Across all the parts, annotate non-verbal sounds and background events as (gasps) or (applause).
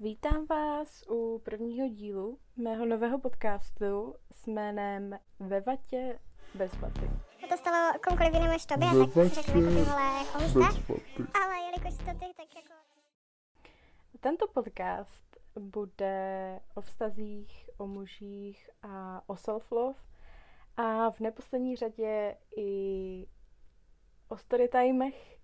Vítám vás u prvního dílu mého nového podcastu s jménem Ve vatě bez vaty. Se to stalo komukoliv jinému než tobě, tak si řekli, jako? Ale jelikož to ty, tak jako... Tento podcast bude o vztazích, o mužích a o self-love a v neposlední řadě i o storytimech,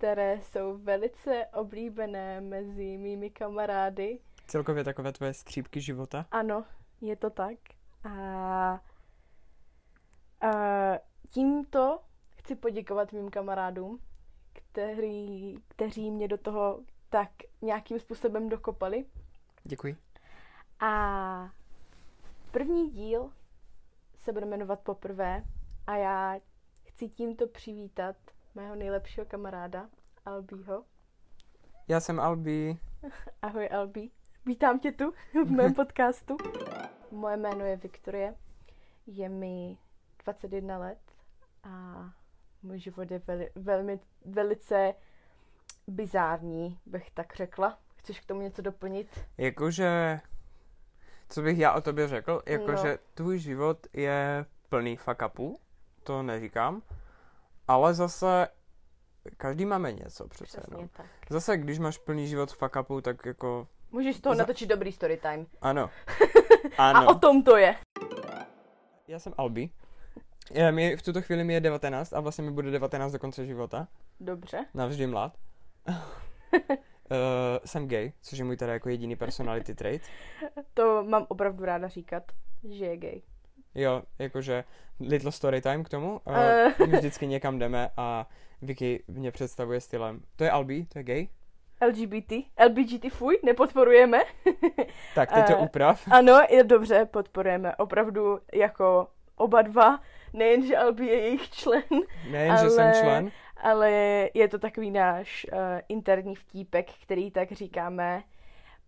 které jsou velice oblíbené mezi mými kamarády. Celkově takové tvoje střípky života? Ano, je to tak. A, a tímto chci poděkovat mým kamarádům, který, kteří mě do toho tak nějakým způsobem dokopali. Děkuji. A první díl se bude jmenovat poprvé a já chci tímto přivítat mého nejlepšího kamaráda Albího. Já jsem Albi. (laughs) Ahoj Albi, vítám tě tu (laughs) v mém (laughs) podcastu. Moje jméno je Viktorie, je mi 21 let a můj život je veli, velmi, velice bizární, bych tak řekla. Chceš k tomu něco doplnit? Jakože, co bych já o tobě řekl, jakože No. tvůj život je plný fuck upů, to neříkám, ale zase každý máme něco přece, Přesně no. tak. Zase, když máš plný život fuck upů, tak jako, Můžeš z toho Za- natočit dobrý storytime. ano. (laughs) A Ano. o tom to je. Já jsem Albi. Je, mi, v tuto chvíli mi je 19 a vlastně mi bude 19 do konce života. Dobře. Navždy mlad. uh, (laughs) jsem gay, což je můj teda jako jediný personality trait. To mám opravdu ráda říkat, že je gay. Jo, jakože little story time k tomu. Uh, my vždycky někam jdeme a Vicky mě představuje stylem. To je Albi, to je gay. LGBT, LBGT fuj, nepodporujeme. (laughs) Tak, teď to Eh. uprav. (laughs) ano, je dobře, podporujeme. Opravdu jako oba dva. Nejen, že Albi je jejich člen, Nejen, že jsem ale- člen. ale je to takový náš uh, interní vtípek, který tak říkáme,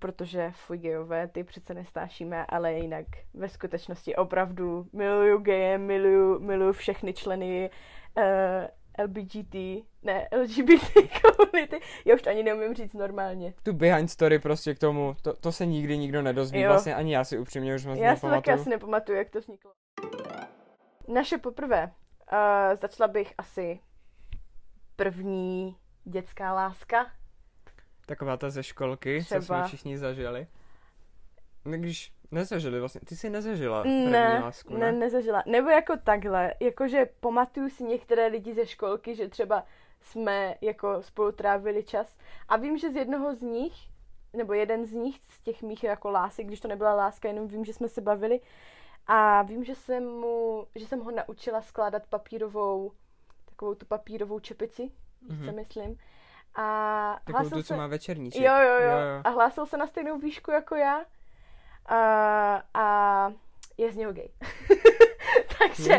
protože fuj gejové, ty přece nestášíme, ale jinak ve skutečnosti opravdu miluju geje, miluju, miluju všechny členy uh, LBGT, ne, LGBT (laughs) komunity. Já už to ani neumím říct normálně. Tu behind story prostě k tomu, to, to se nikdy nikdo nedozví. Jo. Vlastně ani já si upřímně už moc Já si taky asi nepamatuju, jak to vzniklo. Naše poprvé. Uh, začala bych asi první dětská láska. Taková ta ze školky, co Třeba. jsme všichni zažili. No, Když nezažili vlastně, ty jsi nezažila Ne, lásku, ne, ne? nezažila. Nebo jako takhle, jakože pamatuju si některé lidi ze školky, že třeba jsme jako spolu trávili čas. A vím, že z jednoho z nich, nebo jeden z nich, z těch mých jako lásek, když to nebyla láska, jenom vím, že jsme se bavili. A vím, že jsem mu, že jsem ho naučila skládat papírovou, takovou tu papírovou čepici, mm-hmm. Mhm. co myslím. A Takovou hlásil tu, co se- má večerníček. Jo, jo, jo, jo, jo. A hlásil se na stejnou výšku jako já. A, a je z něho gay. (laughs) takže,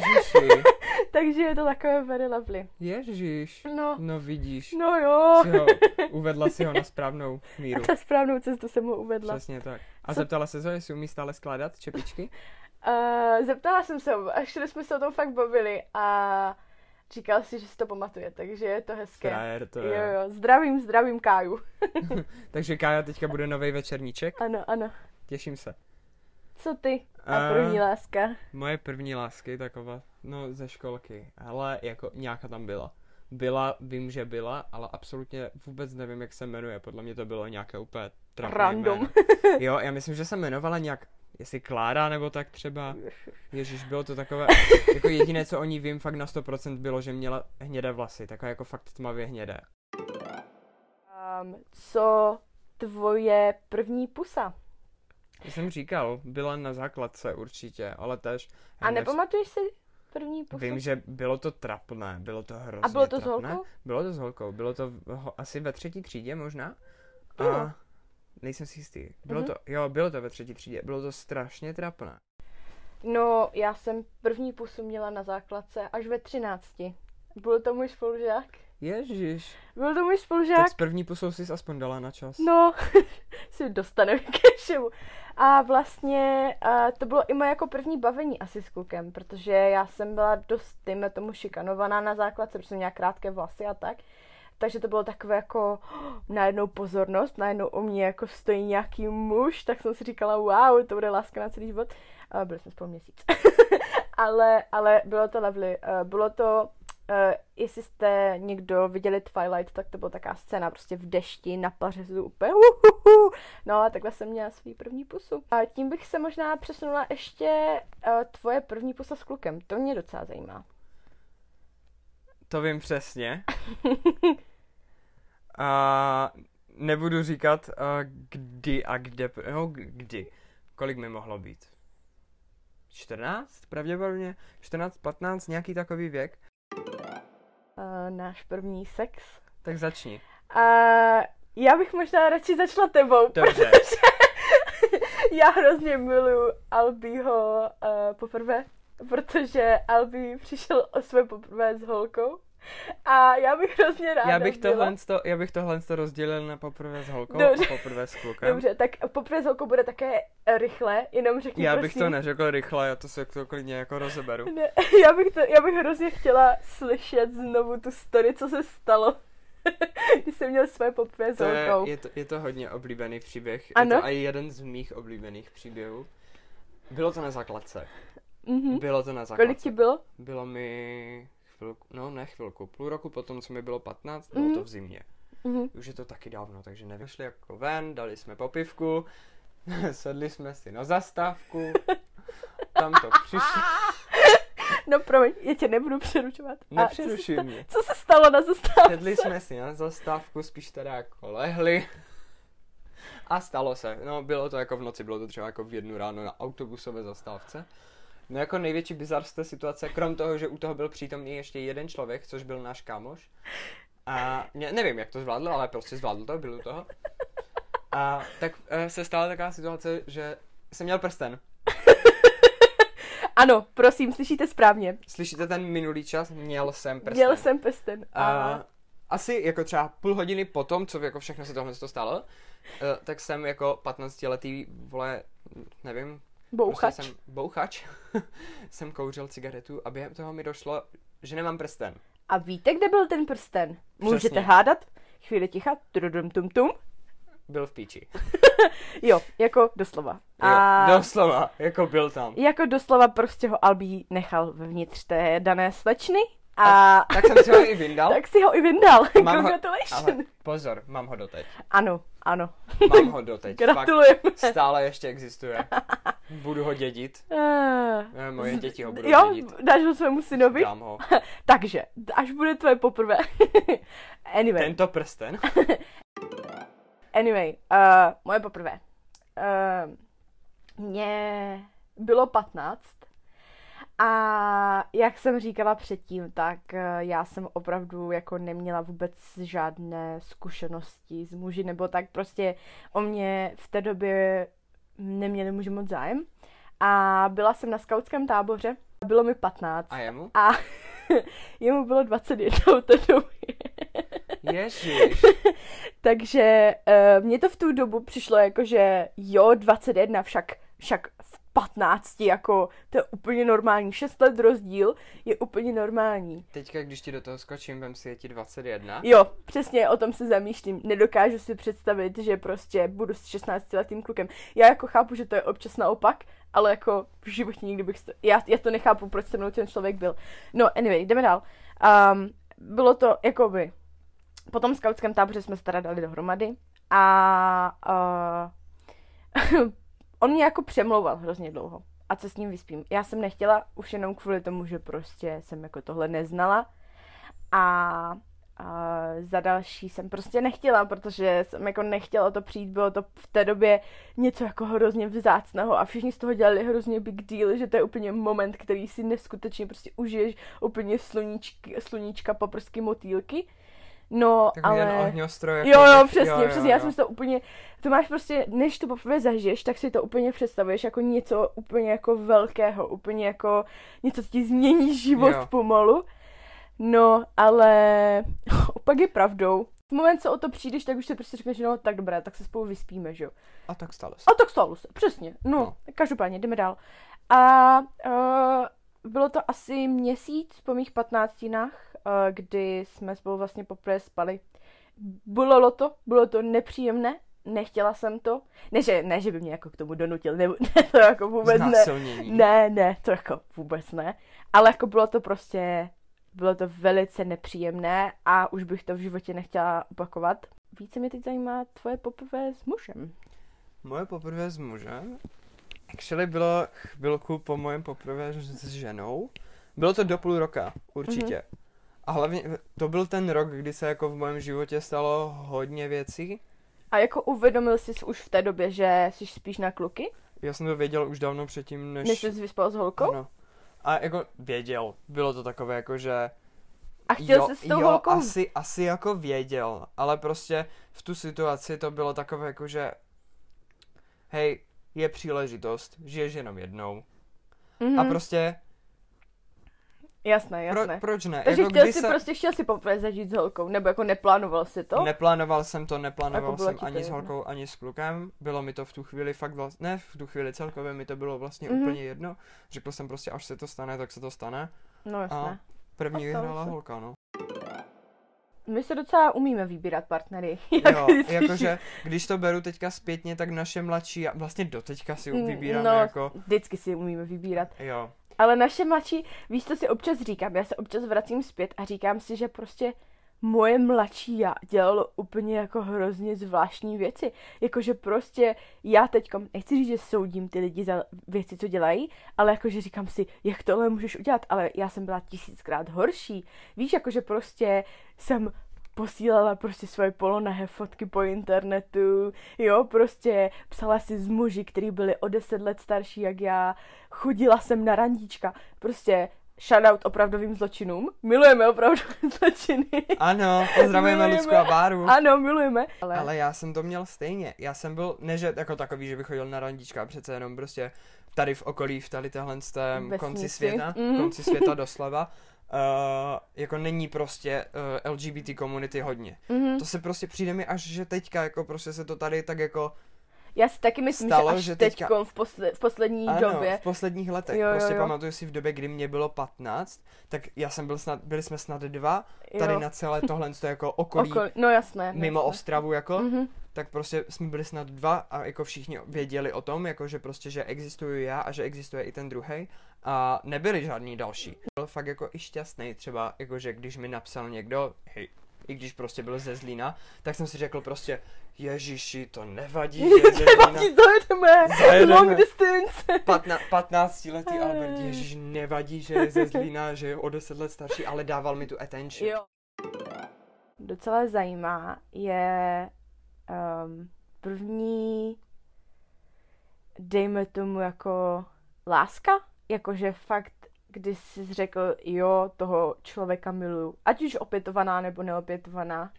(laughs) takže je to takové very lovely. ježiš. No, No vidíš. no jo. Si ho, uvedla si ho na správnou A míru. (laughs) ta správnou cestu jsem mu uvedla. Přesně tak. A Co- zeptala se ho, jestli umí stále skládat čepičky? Uh, zeptala jsem se ho, a šli jsme se o tom fakt bavili a říkal si, že si to pamatuje, takže je to hezké. Frajer to Jo, je. jo, zdravím, zdravím Káju. (laughs) (laughs) Takže Kája teďka bude nový večerníček. Ano, ano. Těším se. Co ty? A Eh, první láska. Moje první lásky taková, no ze školky, ale jako nějaká tam byla. Byla, vím, že byla, ale absolutně vůbec nevím, jak se jmenuje. Podle mě to bylo nějaké úplně trapné Random. (laughs) Jo, já myslím, že se jmenovala nějak, jestli Klára nebo tak třeba. Ježíš, bylo to takové, jako jediné, co o ní vím fakt na 100% bylo, že měla hnědé vlasy, takové jako fakt tmavě hnědé. Um, co tvoje první pusa? Já jsem říkal, byla na základce určitě, ale tež... A nepamatuješ si první pusu? Vím, že bylo to trapné, bylo to hrozně A bylo to s trapné. holkou? Bylo to s holkou, bylo to ho, asi ve třetí třídě možná. A nejsem si jistý. Bylo Mhm. to, jo, bylo to ve třetí třídě, bylo to strašně trapné. No, já jsem první pusu měla na základce až ve třinácti. Byl to můj spolužák? Ježíš. Byl to můj Tak spolužák? s první pusou jsi aspoň dala na čas. No, (laughs) si dostaneme ke všemu. A vlastně a to bylo i moje jako první bavení asi s klukem, protože já jsem byla dost, dejme tomu, šikanovaná na základce, protože jsem měla krátké vlasy a tak. Takže to bylo takové jako (gasps) najednou pozornost, najednou o mě jako stojí nějaký muž, tak jsem si říkala, wow, to bude láska na celý život. A byli jsme spolu měsíc. (laughs) ale, ale bylo to lovely. Uh, bylo to, uh, jestli jste někdo viděli Twilight, tak to byla taková scéna prostě v dešti na pařezu úplně uhuhu. No a takhle jsem měla svůj první pusu. A tím bych se možná přesunula ještě uh, tvoje první pusa s klukem. To mě docela zajímá. To vím přesně. (laughs) a nebudu říkat, uh, kdy a kde, no kdy, kolik mi mohlo být. 14 pravděpodobně, 14, 15, nějaký takový věk. Uh, náš první sex. Tak začni. Uh, já bych možná radši začala tebou, Dobře. protože (laughs) já hrozně miluju Albího uh, poprvé, protože Albi přišel o své poprvé s holkou. (laughs) A já bych hrozně ráda Já bych byla. tohle, to, já bych tohle to rozdělil na poprvé s holkou Dobře. a poprvé s klukem. Dobře, tak poprvé s holkou bude také rychle, jenom řekni Já bych prosím. to neřekl rychle, já to se to klidně jako rozeberu. Ne, (laughs) já, bych to, já bych hrozně chtěla slyšet znovu tu story, co se stalo, (laughs) když jsem měl své poprvé s To je, holkou. je, to, je to hodně oblíbený příběh. Ano. Je to i jeden z mých oblíbených příběhů. Bylo to na základce. Mhm. Bylo to na základce. Kolik ti bylo? Bylo mi chvilku, no ne chvilku, půl roku potom, co mi bylo 15, bylo Mhm. to v zimě. Mhm. Už je to taky dávno, takže nevím. Šli jako ven, dali jsme popivku, (laughs) sedli jsme si na zastávku, (laughs) tam to přišlo, (laughs) No promiň, já tě nebudu co se nepřerušuj mě. Co se stalo na zastávce? Sedli jsme si na zastávku, spíš teda jako lehli. A stalo se. No, bylo to jako v noci, bylo to třeba jako v jednu ráno na autobusové zastávce. No jako největší bizar z té situace, krom toho, že u toho byl přítomný ještě jeden člověk, což byl náš kámoš. A ne, nevím, jak to zvládl, ale prostě zvládl to, byl u toho. A tak eh, se stala taková situace, že jsem měl prsten. (laughs) Ano, prosím, slyšíte správně. Slyšíte ten minulý čas? Měl jsem prsten. Měl jsem pesten. A... Asi jako třeba půl hodiny potom, co jako všechno se tohle to stalo, eh, tak jsem jako 15-letý, vole, nevím, Bouchač. Prostě jsem bouchač, (laughs) jsem kouřil cigaretu a během toho mi došlo, že nemám prsten. A víte, kde byl ten prsten? Můžete Přesně. hádat? Chvíli ticha. Tudum, tum, tum. Byl v píči. (laughs) Jo, jako doslova. A Jo, doslova, jako byl tam. jako doslova prostě ho Albí nechal vevnitř té dané slečny a, Tak jsem si ho i vyndal. (laughs) tak si ho i vyndal. Mám ho, Congratulations. ale pozor, mám ho doteď. Ano, ano. Mám ho doteď. Gratulujeme. (laughs) Fakt, stále ještě existuje. Budu ho dědit. (laughs) Eh, Moje děti ho budou Jo, dědit. dáš ho svému synovi? Dám ho. (laughs) Takže, až bude tvoje poprvé. anyway, Tento prsten. anyway, uh, moje poprvé. Uh, mně bylo 15 a jak jsem říkala předtím, tak uh, já jsem opravdu jako neměla vůbec žádné zkušenosti s muži, nebo tak prostě o mě v té době neměli muži moc zájem. A byla jsem na skautském táboře, bylo mi 15 A jemu? a (laughs) jemu bylo 21 v té době. Ježiš. (laughs) Takže uh, mně to v tu dobu přišlo jako, že jo, 21, však, však 15, jako to je úplně normální. 6 let rozdíl je úplně normální. Teďka, když ti do toho skočím, vem si je ti 21. Jo, přesně o tom se zamýšlím. Nedokážu si představit, že prostě budu s 16 letým klukem. Já jako chápu, že to je občas naopak, ale jako v životě nikdy bych... St- já, já to nechápu, proč se mnou ten člověk byl. No, anyway, jdeme dál. Um, bylo to jakoby... Po tom skautském táboře jsme se teda dali dohromady a uh, on mě jako přemlouval hrozně dlouho. A co s ním vyspím? Já jsem nechtěla už jenom kvůli tomu, že prostě jsem jako tohle neznala a, a za další jsem prostě nechtěla, protože jsem jako nechtěla to přijít, bylo to v té době něco jako hrozně vzácného a všichni z toho dělali hrozně big deal, že to je úplně moment, který si neskutečně prostě užiješ, úplně sluníčky, sluníčka, paprsky, motýlky. No, Takový ale... ten ohňostroj. jako Jo, jo, přesně, přesně, já jsem si to úplně, to máš prostě, než to poprvé zažiješ, tak si to úplně představuješ jako něco úplně jako velkého, úplně jako něco, co ti změní život Jo. pomalu. No, ale (laughs) opak je pravdou. V moment, co o to přijdeš, tak už si prostě řekneš, no tak dobré, tak se spolu vyspíme, že jo. A tak stalo se. A tak stalo se, přesně. No, No. každopádně, jdeme dál. A uh, bylo to asi měsíc po mých patnáctinách kdy jsme spolu vlastně poprvé spali. Bylo to, bylo to nepříjemné, nechtěla jsem to. Ne, že, ne, že by mě jako k tomu donutil, ne, (laughs) ne to jako vůbec ne. Ne, ne, to jako vůbec ne. Ale jako bylo to prostě, bylo to velice nepříjemné a už bych to v životě nechtěla opakovat. Více mě teď zajímá tvoje poprvé s mužem. Moje poprvé s mužem? Actually bylo chvilku po mojem poprvé s ženou. Bylo to do půl roka, určitě. Mm-hmm. A hlavně to byl ten rok, kdy se jako v mém životě stalo hodně věcí. A jako uvědomil jsi už v té době, že jsi spíš na kluky? Já jsem to věděl už dávno předtím, než... Než jsi vyspal s holkou? Ano. A jako věděl, bylo to takové jako, že... A chtěl jo, jsi s tou jo, holkou? asi, asi jako věděl, ale prostě v tu situaci to bylo takové jako, že hej, je příležitost, žiješ jenom jednou. Mhm. A prostě, Jasné, pro, jasné. proč ne? Takže jako chtěl kdy si se... prostě chtěl si poprvé zažít s holkou, nebo jako neplánoval si to? Neplánoval jsem to, neplánoval Jako jsem ani s jedno. holkou, ani s klukem. Bylo mi to v tu chvíli fakt vlastně, ne v tu chvíli celkově mi to bylo vlastně Mhm. úplně jedno. Řekl jsem prostě, až se to stane, tak se to stane. No jasné. A první vyhrála se. holka, no. My se docela umíme vybírat partnery. (laughs) Jo, Jak si- jakože, když to beru teďka zpětně, tak naše mladší, a vlastně doteďka si Mm, vybíráme no, jako, Vždycky si umíme vybírat. jo, Ale naše mladší, víš, co si občas říkám? Já se občas vracím zpět a říkám si, že prostě moje mladší já dělalo úplně jako hrozně zvláštní věci. Jakože prostě já teď nechci říct, že soudím ty lidi za věci, co dělají, ale jakože říkám si, jak tohle můžeš udělat, ale já jsem byla tisíckrát horší. Víš, jakože prostě jsem posílala prostě svoje polonahé fotky po internetu, jo, prostě psala si s muži, kteří byli o deset let starší jak já, chodila jsem na randíčka, prostě shoutout opravdovým zločinům, milujeme opravdové (laughs) zločiny. ano, pozdravujeme. Lucku a Báru. Ano, milujeme. Ale, Ale já jsem to měl stejně. Já jsem byl, ne že jako takový, že bych chodil na randička, přece jenom prostě tady v okolí, v tady téhle z té Vesnici. konci světa, Mhm. konci světa (laughs) doslova, uh, jako není prostě uh, LGBT komunity hodně. mhm. To se prostě přijde mi až, že teďka jako prostě se to tady tak jako, já si taky myslím, stalo, že až že teď teďka- v, posle, v poslední ano, době. v posledních letech. Jo, jo, prostě jo. pamatuju si v době, kdy mě bylo 15, tak já jsem byl snad, byli jsme snad dva, tady jo. na celé tohle to jako (laughs) okolí, Okol, no jasné. mimo jasné. Ostravu jako, Mhm. Tak prostě jsme byli snad dva a jako všichni věděli o tom, jako že prostě, že existuju já a že existuje i ten druhý a nebyli žádní další. Byl fakt jako i šťastný třeba, jako že když mi napsal někdo, hej, i když prostě byl ze Zlína, tak jsem si řekl prostě, ježiši, to nevadí, (laughs) že je ze Zlína. Nevadí, zajedeme. Zajedeme. Long distance. Patna, 15 letý Albert, ježiš, nevadí, že je ze Zlína, že je o 10 let starší, ale dával mi tu attention. Jo. Docela zajímá je um, první, dejme tomu jako láska, jakože fakt, když jsi řekl, jo, toho člověka miluju, ať už opětovaná nebo neopětovaná.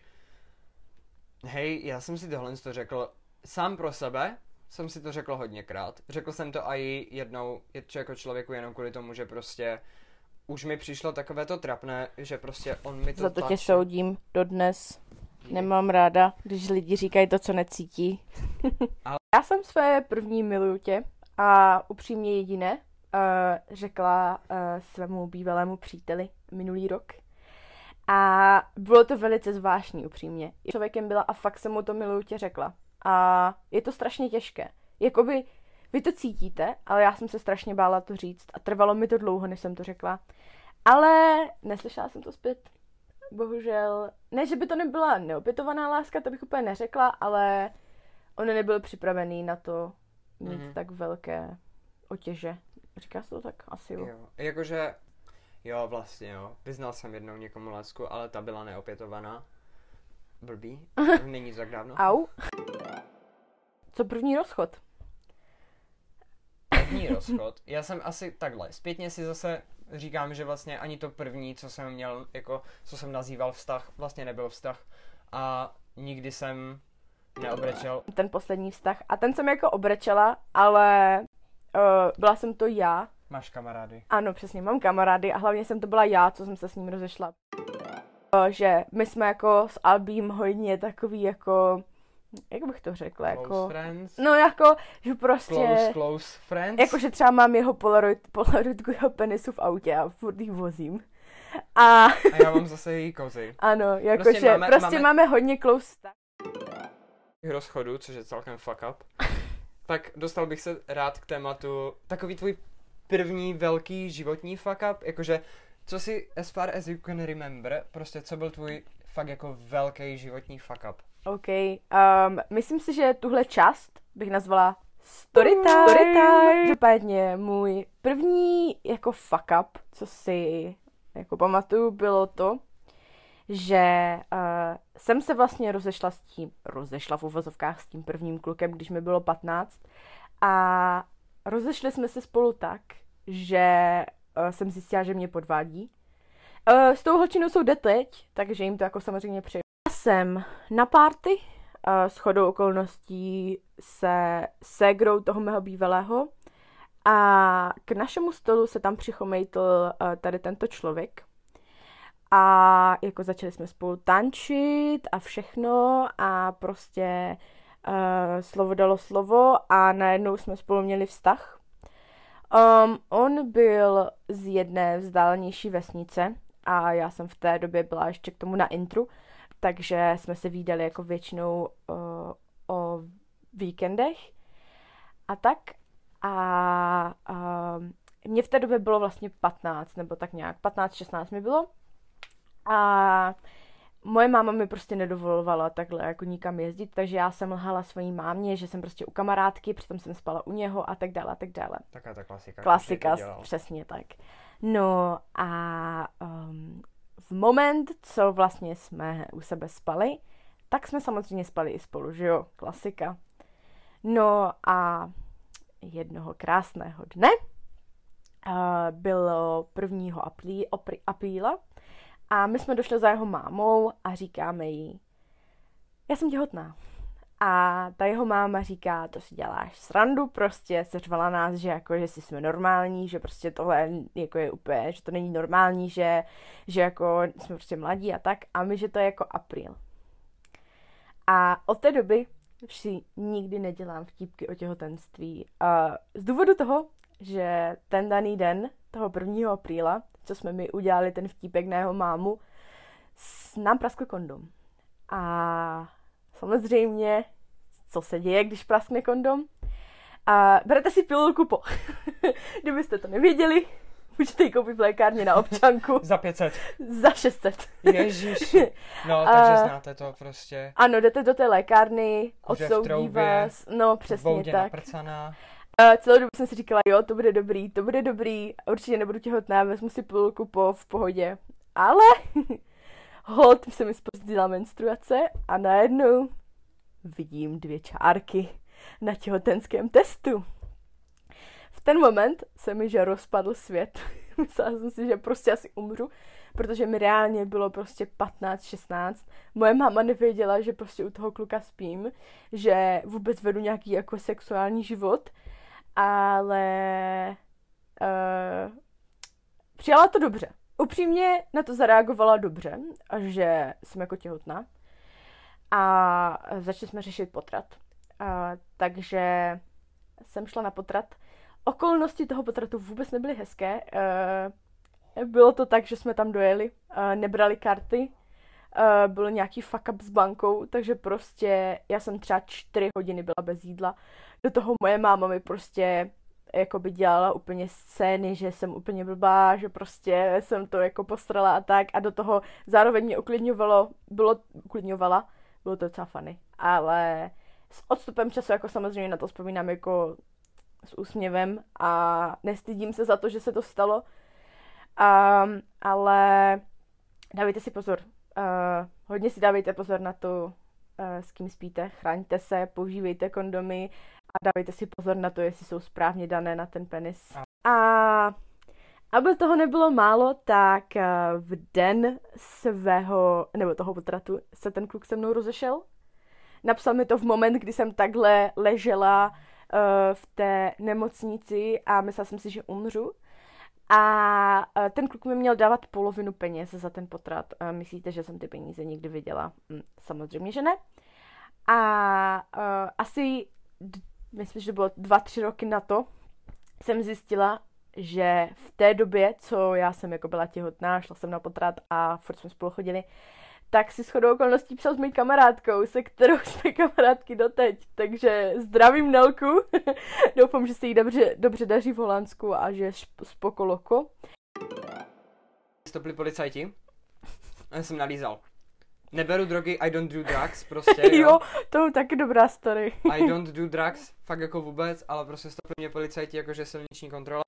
Hej, já jsem si tohle to řekl sám pro sebe, jsem si to řekl hodněkrát. Řekl jsem to i jednou, je to jako člověku jenom kvůli tomu, že prostě už mi přišlo takové to trapné, že prostě on mi to Za to tě tlačí. soudím dodnes. Nemám ráda, když lidi říkají to, co necítí. Ale- Já jsem své první miluju tě a upřímně jediné uh, řekla uh, svému bývalému příteli minulý rok. A bylo to velice zvláštní, upřímně. Člověkem byla a fakt jsem mu to miluju tě řekla. A je to strašně těžké. Jakoby vy to cítíte, ale já jsem se strašně bála to říct a trvalo mi to dlouho, než jsem to řekla. Ale neslyšela jsem to zpět. Bohužel, ne, že by to nebyla neopětovaná láska, to bych úplně neřekla, ale on nebyl připravený na to mít Mhm. tak velké otěže. Říká se to tak? Asi jo. Jo, jakože, jo, vlastně jo. Vyznal jsem jednou někomu lásku, ale ta byla neopětovaná. Blbý, (laughs) není tak dávno. Au. Co první rozchod? První (laughs) rozchod. Já jsem asi takhle. Zpětně si zase říkám, že vlastně ani to první, co jsem měl, jako, co jsem nazýval vztah, vlastně nebyl vztah. A nikdy jsem neobrečel. Ten poslední vztah. A ten jsem jako obrečela, ale uh, byla jsem to já. Máš kamarády. Ano, přesně, mám kamarády a hlavně jsem to byla já, co jsem se s ním rozešla. Uh, že my jsme jako s Albím hodně takový jako, jak bych to řekla, Close jako... friends. No jako, že prostě... Close, close friends. Jakože třeba mám jeho Polaroid, Polaroidku jeho penisu v autě a furt jich vozím. A A já mám zase její kozy. (laughs) ano, jakože Prostě prostě, máme- prostě máme- máme... hodně close rozchodu, což je celkem fuck up, (laughs) tak dostal bych se rád k tématu takový tvůj první velký životní fuck up, jakože co si as far as you can remember, prostě co byl tvůj fakt jako velký životní fuck up. OK. Um, myslím si, že tuhle část bych nazvala story time. Story time. Každopádně můj první jako fuck up, co si jako pamatuju, bylo to, že uh, jsem se vlastně rozešla s tím, rozešla v uvozovkách s tím prvním klukem, když mi bylo 15 a rozešli jsme se spolu tak, že uh, jsem zjistila, že mě podvádí. Uh, s tou holčinou jsou teď, takže jim to jako samozřejmě přeju. Jsem na party uh, s chodou okolností se ségrou toho mého bývalého a k našemu stolu se tam přichomejtl uh, tady tento člověk. A jako začali jsme spolu tančit a všechno a prostě uh, slovo dalo slovo a najednou jsme spolu měli vztah. Um, on byl z jedné vzdálenější vesnice a já jsem v té době byla ještě k tomu na intru, takže jsme se výdali jako většinou uh, o víkendech a tak. A uh, mě v té době bylo vlastně 15, nebo tak nějak, 15-16 mi bylo. A moje máma mi prostě nedovolovala takhle jako nikam jezdit, takže já jsem lhala svojí mámě, že jsem prostě u kamarádky, přitom jsem spala u něho a tak dále a tak dále. Taká ta klasika. Klasika, přesně tak. No a um, v moment, co vlastně jsme u sebe spali, tak jsme samozřejmě spali i spolu, že jo? Klasika. No a jednoho krásného dne, uh, bylo 1. Aprí, opr, apríla a my jsme došli za jeho mámou a říkáme jí, já jsem těhotná. A ta jeho máma říká, to si děláš srandu, prostě seřvala nás, že jako, že si jsme normální, že prostě tohle jako je úplně, že to není normální, že, že jako jsme prostě mladí a tak, a my, že to je jako apríl. A od té doby si nikdy nedělám vtípky o těhotenství. A z důvodu toho, že ten daný den, toho 1. apríla, co jsme mi udělali ten vtípek na jeho mámu, nám praskl kondom. A samozřejmě, co se děje, když praskne kondom? A berete si pilulku po. (laughs) Kdybyste to nevěděli, můžete ji koupit v lékárně na občanku (laughs) Za 500. za 600. Ježíš. No, (laughs) takže A- znáte to prostě. Ano, jdete do té lékárny, odsoudí troubě, vás, no přesně tak. naprcaná. A celou dobu jsem si říkala, jo, to bude dobrý, to bude dobrý, určitě nebudu těhotná, vezmu si pilulku po v pohodě. Ale hold se mi spozdila menstruace a najednou vidím dvě čárky na těhotenském testu. V ten moment se mi že rozpadl svět. (laughs) Myslela jsem si, že prostě asi umřu, protože mi reálně bylo prostě 15-16. Moje máma nevěděla, že prostě u toho kluka spím, že vůbec vedu nějaký jako sexuální život, ale uh, přijala to dobře. Upřímně na to zareagovala dobře, že jsem jako těhotná. A začali jsme řešit potrat. A, takže jsem šla na potrat. Okolnosti toho potratu vůbec nebyly hezké. Uh, bylo to tak, že jsme tam dojeli, uh, nebrali karty, uh, byl nějaký fuck up s bankou, takže prostě já jsem třeba čtyři hodiny byla bez jídla. Do toho moje máma mi prostě jako by dělala úplně scény, že jsem úplně blbá, že prostě jsem to jako postrala a tak. A do toho zároveň mě uklidňovalo, bylo, uklidňovala, bylo to docela funny, ale s odstupem času jako samozřejmě na to vzpomínám jako s úsměvem a nestydím se za to, že se to stalo, um, ale dávejte si pozor, uh, hodně si dávejte pozor na to, uh, s kým spíte, chraňte se, používejte kondomy a dávejte si pozor na to, jestli jsou správně dané na ten penis. A aby toho nebylo málo, tak eh, v den svého, nebo toho potratu, se ten kluk se mnou rozešel. Napsal mi to v moment, kdy jsem takhle ležela uh, v té nemocnici a myslela jsem si, že umřu. A uh, ten kluk mi měl dávat polovinu peněz za ten potrat. Uh, myslíte, že jsem ty peníze někdy viděla? Hm, samozřejmě, že ne. A uh, asi, myslím, že bylo dva, tři roky na to, jsem zjistila, že v té době, co já jsem jako byla těhotná, šla jsem na potrat a furt jsme spolu chodili, tak si shodou okolností psal s mojí kamarádkou, se kterou (laughs) jsme kamarádky doteď. Takže zdravím Nelku. (laughs) Doufám, že se jí dobře, dobře daří v Holandsku a že je spokoloko. Stopli policajti. Já jsem nalízal. Neberu drogy, I don't do drugs, prostě, (laughs) jo. jo, to je taky dobrá story. I (laughs) don't do drugs, fakt jako vůbec, ale prostě stopli mě policajti, jakože silniční kontrola.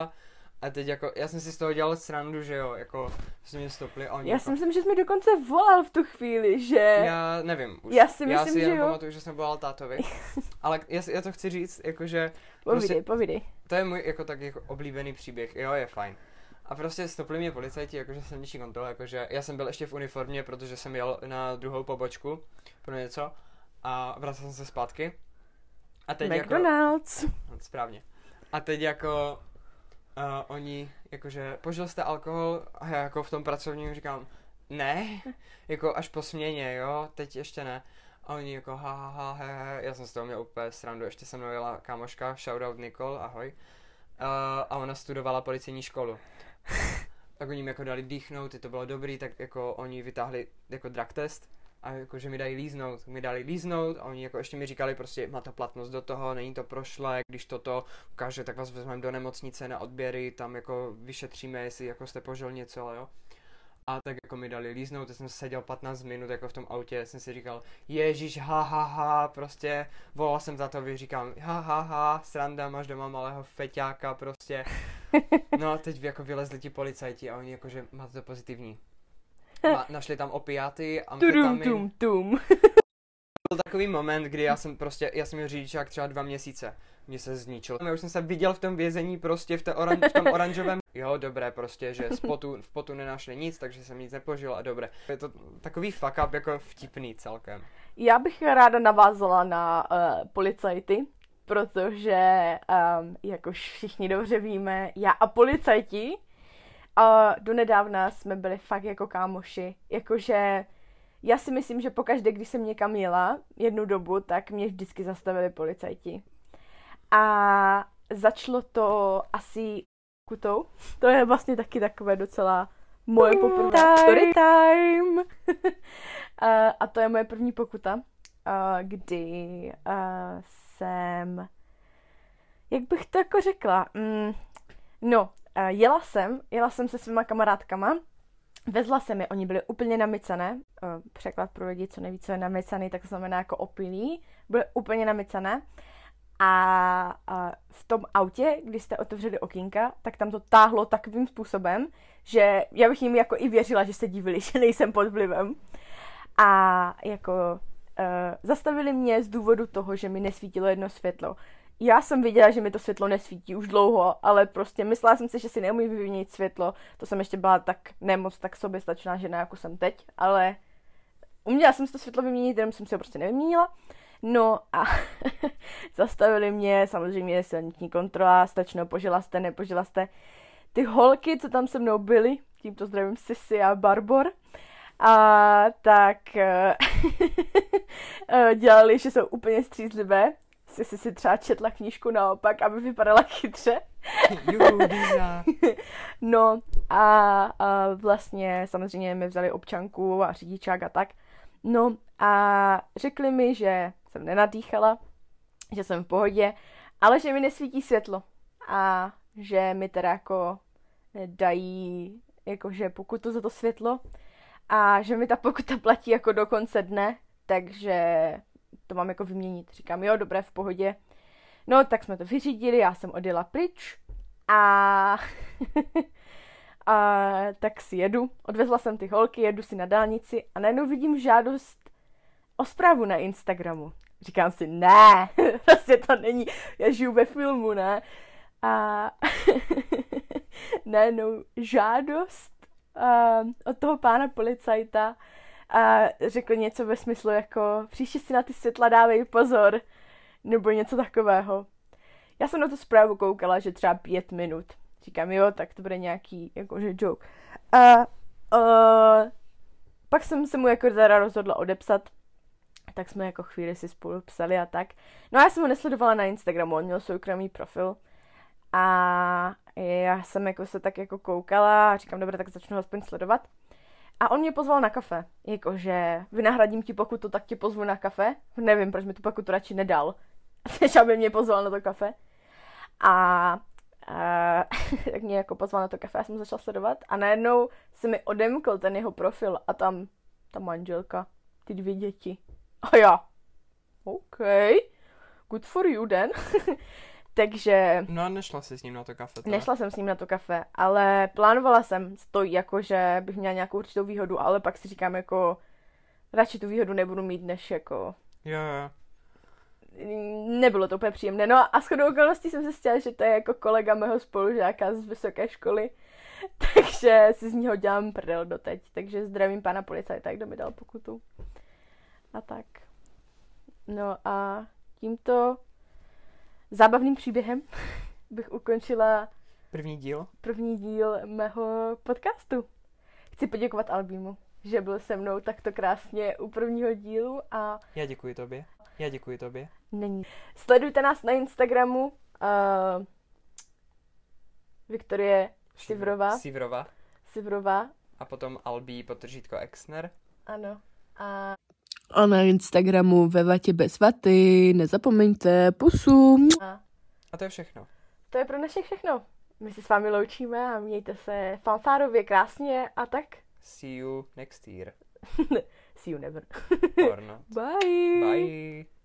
A teď jako, já jsem si z toho dělal srandu, že jo, jako, že mě stopli a oni Já jako, si myslím, že jsi mi dokonce volal v tu chvíli, že... Já nevím už. Já si já myslím, si že jo. pamatuju, že jsem volal tátovi. (laughs) Ale já, já to chci říct, jakože, Povídej, prostě- povídej. to je můj jako tak jako oblíbený příběh, jo, je fajn. A prostě stopli mě policajti, jakože silniční kontrola, jakože já jsem byl ještě v uniformě, protože jsem jel na druhou pobočku pro něco a vracel jsem se zpátky. A teď jako, McDonald's. No, Správně. A teď jako uh, oni, jakože, požil jste alkohol a já jako v tom pracovním říkám, ne, jako až po směně, jo, teď ještě ne. A oni jako ha, ha, ha, he, he. já jsem z toho měl úplně srandu, ještě se mnou jela kámoška, shoutout Nicole, ahoj. Uh, a ona studovala policejní školu. Tak oni mi jako dali dýchnout, to bylo dobrý, tak jako oni vytáhli jako drug test a jako, že mi dají líznout, mi dali líznout a oni jako ještě mi říkali prostě, má to platnost do toho, není to prošlé, když toto ukáže, tak vás vezmeme do nemocnice na odběry, tam jako vyšetříme, jestli jako jste požil něco, jo. A tak jako mi dali líznout, jsem seděl 15 minut jako v tom autě, jsem si říkal, ježíš, ha, ha, ha, prostě volal jsem za to, říkám, ha, ha, ha, sranda, máš doma malého feťáka, prostě. (laughs) No a teď jako vylezli ti policajti a oni jakože máte to pozitivní. (laughs) Ma, našli tam opiáty, Tudum, amfetamin. tum, tum. (laughs) Byl takový moment, kdy já jsem prostě, já jsem měl řidičák třeba dva měsíce. Mě se zničil. Já už jsem se viděl v tom vězení prostě v, té oran, v tom oranžovém. Jo, dobré prostě, že z potu, v potu nenašli nic, takže jsem nic nepožil a dobré. Je to takový fuck up jako vtipný celkem. Já bych ráda navázala na uh, policajty, protože, um, jak už všichni dobře víme, já a policajti uh, donedávna jsme byli fakt jako kámoši. Jakože já si myslím, že pokaždé, když jsem někam jela jednu dobu, tak mě vždycky zastavili policajti. A začalo to asi kutou. To je vlastně taky takové docela moje poprvé. Story time! (laughs) a, a to je moje první pokuta, a, kdy a, jsem, jak bych to jako řekla, mm, no, jela jsem, jela jsem se svýma kamarádkama, vezla jsem je, oni byli úplně namycané, a, překlad pro lidi, co neví, co je namycaný, tak znamená jako opilí, byly úplně namycané. A, a v tom autě, když jste otevřeli okýnka, tak tam to táhlo takovým způsobem, že já bych jim jako i věřila, že se divili, (laughs) že nejsem pod vlivem. A jako zastavili mě z důvodu toho, že mi nesvítilo jedno světlo. Já jsem viděla, že mi to světlo nesvítí už dlouho, ale prostě myslela jsem si, že si neumím vyměnit světlo. To jsem ještě byla tak nemoc tak soběstačná žena, jako jsem teď, ale uměla jsem si to světlo vyměnit, jenom jsem si ho prostě nevyměnila. No a (laughs) zastavili mě, samozřejmě silniční kontrola, stačno, požila jste, nepožila jste. Ty holky, co tam se mnou byly, tímto zdravím Sisi a Barbor, a tak (laughs) eh, dělali, že jsou úplně střízlivé. Sisi si třeba četla knížku naopak, aby vypadala chytře. (laughs) (laughs) No a, a vlastně samozřejmě mi vzali občanku a řidičák a tak. No a řekli mi, že jsem nenadýchala, že jsem v pohodě, ale že mi nesvítí světlo a že mi teda jako dají jakože pokutu za to světlo a že mi ta pokuta platí jako do konce dne, takže to mám jako vyměnit. Říkám, jo, dobré, v pohodě. No, tak jsme to vyřídili, já jsem odjela pryč a, (laughs) a tak si jedu. Odvezla jsem ty holky, jedu si na dálnici a najednou vidím žádost o zprávu na Instagramu. Říkám si, ne, (laughs) prostě to není, já žiju ve filmu, ne. A (laughs) najednou žádost uh, od toho pána policajta a řekl něco ve smyslu jako příště si na ty světla dávej pozor, nebo něco takového. Já jsem na tu zprávu koukala, že třeba pět minut. Říkám, jo, tak to bude nějaký, jakože joke. A uh, pak jsem se mu jako teda rozhodla odepsat, tak jsme jako chvíli si spolu psali a tak. No a já jsem ho nesledovala na Instagramu, on měl soukromý profil. A já jsem jako se tak jako koukala a říkám, dobré, tak začnu aspoň sledovat. A on mě pozval na kafe. Jakože vynahradím ti pokutu, tak tě pozvu na kafe. Nevím, proč mi tu pokutu radši nedal. (laughs) Než aby mě pozval na to kafe. A, a (laughs) tak mě jako pozval na to kafe, já jsem začala sledovat. A najednou se mi odemkl ten jeho profil a tam ta manželka, ty dvě děti. A já, OK, good for you then. (laughs) Takže... No a nešla jsi s ním na to kafe? Teda? Nešla jsem s ním na to kafe, ale plánovala jsem to jako, že bych měla nějakou určitou výhodu, ale pak si říkám jako, radši tu výhodu nebudu mít, než jako... Jo, jo. Nebylo to úplně příjemné. No a shodou okolností jsem zjistila, že to je jako kolega mého spolužáka z vysoké školy, (laughs) takže si z něho dělám prdel doteď. Takže zdravím pana policajta, kdo mi dal pokutu. A tak. No a tímto zábavným příběhem (laughs) bych ukončila první díl. První díl mého podcastu. Chci poděkovat Albímu, že byl se mnou takto krásně u prvního dílu a... Já děkuji tobě. Já děkuji tobě. Není. Sledujte nás na Instagramu uh, Viktorie Sivrova. Sivrova. Sivrova. A potom Albí potržítko Exner. Ano. A a na Instagramu ve vatě bez vaty. Nezapomeňte, pusu. A, a to je všechno. To je pro dnešek všechno. My se s vámi loučíme a mějte se fanfárově krásně a tak. See you next year. (laughs) See you never. Or not. (laughs) Bye. Bye.